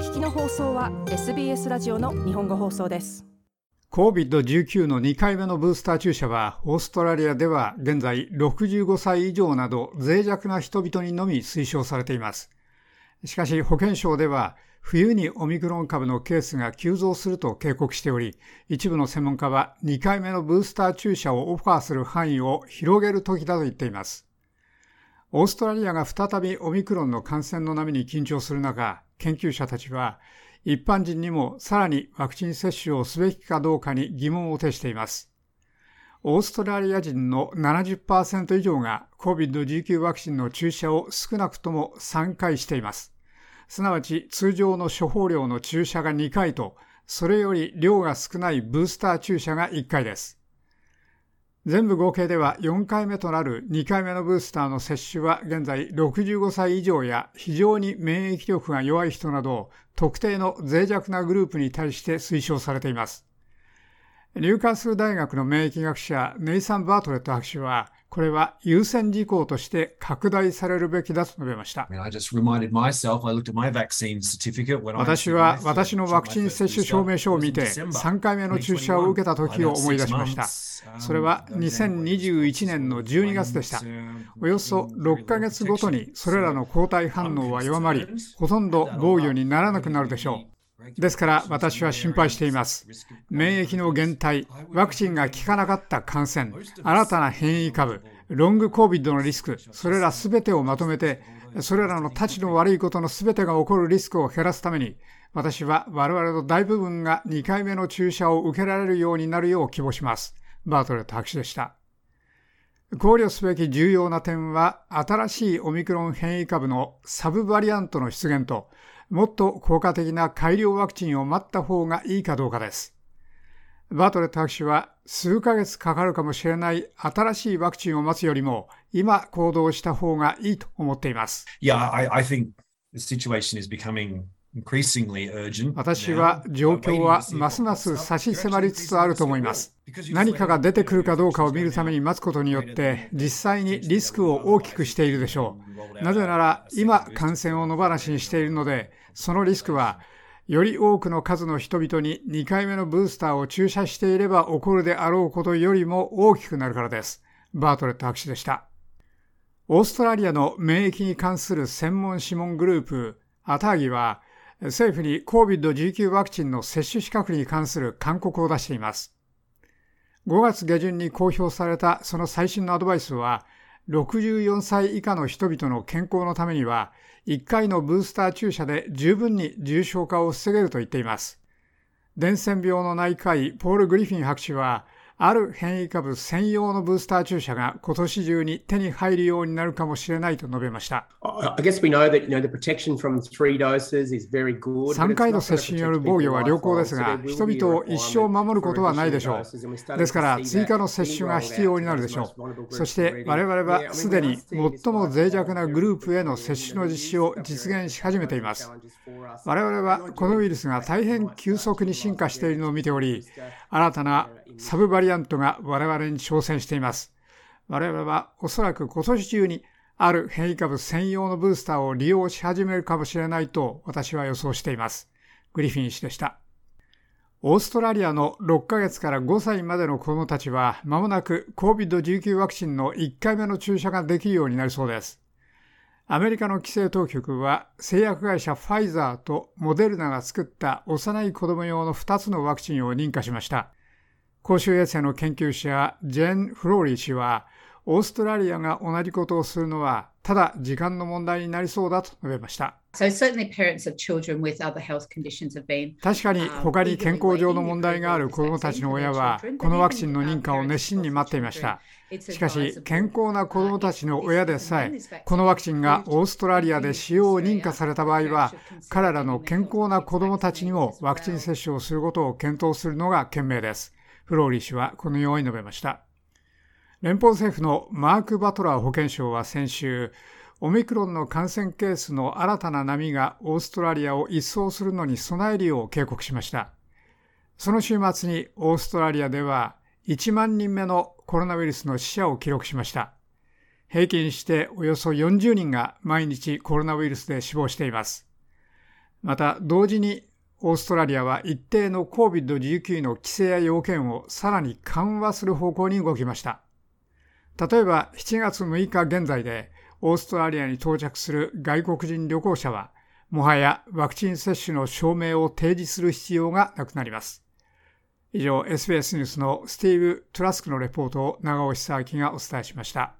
聞きの放送は SBS ラジオの日本語放送です COVID-19 の2回目のブースター注射はオーストラリアでは現在65歳以上など脆弱な人々にのみ推奨されていますしかし保健省では冬にオミクロン株のケースが急増すると警告しており、一部の専門家は2回目のブースター注射をオファーする範囲を広げる時だと言っています。オーストラリアが再びオミクロンの感染の波に緊張する中、研究者たちは一般人にもさらにワクチン接種をすべきかどうかに疑問を呈しています。オーストラリア人の70%以上が COVID-19 ワクチンの注射を少なくとも3回しています。すなわち通常の処方量の注射が2回と、それより量が少ないブースター注射が1回です。全部合計では4回目となる2回目のブースターの接種は現在65歳以上や非常に免疫力が弱い人など特定の脆弱なグループに対して推奨されています。ニューカースル大学の免疫学者ネイサン・バートレット博士はこれは優先事項として拡大されるべきだと述べました。私は私のワクチン接種証明書を見て3回目の注射を受けた時を思い出しました。それは2021年の12月でした。およそ6ヶ月ごとにそれらの抗体反応は弱まり、ほとんど防御にならなくなるでしょう。ですから私は心配しています。免疫の減退、ワクチンが効かなかった感染、新たな変異株、ロング COVID のリスク、それらすべてをまとめて、それらの立ちの悪いことのすべてが起こるリスクを減らすために、私は我々の大部分が2回目の注射を受けられるようになるよう希望します。バートレット博士でした。考慮すべき重要な点は、新しいオミクロン変異株のサブバリアントの出現と、もっと効果的な改良ワクチンを待った方がいいかどうかです。バートレット博士は数ヶ月かかるかもしれない新しいワクチンを待つよりも今行動した方がいいと思っています。Yeah, I, I think the situation is becoming 私は状況はますます差し迫りつつあると思います。何かが出てくるかどうかを見るために待つことによって実際にリスクを大きくしているでしょう。なぜなら今感染を野放しにしているのでそのリスクはより多くの数の人々に2回目のブースターを注射していれば起こるであろうことよりも大きくなるからです。バートレット博士でした。オーストラリアの免疫に関する専門諮問グループ、アターギは、政府に COVID-19 ワクチンの接種資格に関する勧告を出しています。5月下旬に公表されたその最新のアドバイスは、64歳以下の人々の健康のためには、1回のブースター注射で十分に重症化を防げると言っています。伝染病の内科医、ポール・グリフィン博士は、ある変異株専用のブースター注射が今年中に手に入るようになるかもしれないと述べました。3回の接種による防御は良好ですが、人々を一生守ることはないでしょう。ですから、追加の接種が必要になるでしょう。そして、我々はすでに最も脆弱なグループへの接種の実施を実現し始めています。我々はこのウイルスが大変急速に進化しているのを見ており、新たなサブバリアントが我々に挑戦しています。我々はおそらく今年中にある変異株専用のブースターを利用し始めるかもしれないと私は予想しています。グリフィン氏でした。オーストラリアの6ヶ月から5歳までの子供たちは間もなく COVID-19 ワクチンの1回目の注射ができるようになりそうです。アメリカの規制当局は製薬会社ファイザーとモデルナが作った幼い子供用の2つのワクチンを認可しました。公衆衛生の研究者ジェン・フローリー氏は、オーストラリアが同じことをするのは、ただ時間の問題になりそうだと述べました。確かに他に健康上の問題がある子どもたちの親は、このワクチンの認可を熱心に待っていました。しかし、健康な子どもたちの親でさえ、このワクチンがオーストラリアで使用を認可された場合は、彼らの健康な子どもたちにもワクチン接種をすることを検討するのが賢明です。フローリー氏はこのように述べました。連邦政府のマーク・バトラー保健相は先週、オミクロンの感染ケースの新たな波がオーストラリアを一掃するのに備えるよう警告しました。その週末にオーストラリアでは1万人目のコロナウイルスの死者を記録しました。平均しておよそ40人が毎日コロナウイルスで死亡しています。また同時にオーストラリアは一定の COVID-19 の規制や要件をさらに緩和する方向に動きました。例えば7月6日現在でオーストラリアに到着する外国人旅行者はもはやワクチン接種の証明を提示する必要がなくなります。以上、SBS ニュースのスティーブ・トラスクのレポートを長尾久明がお伝えしました。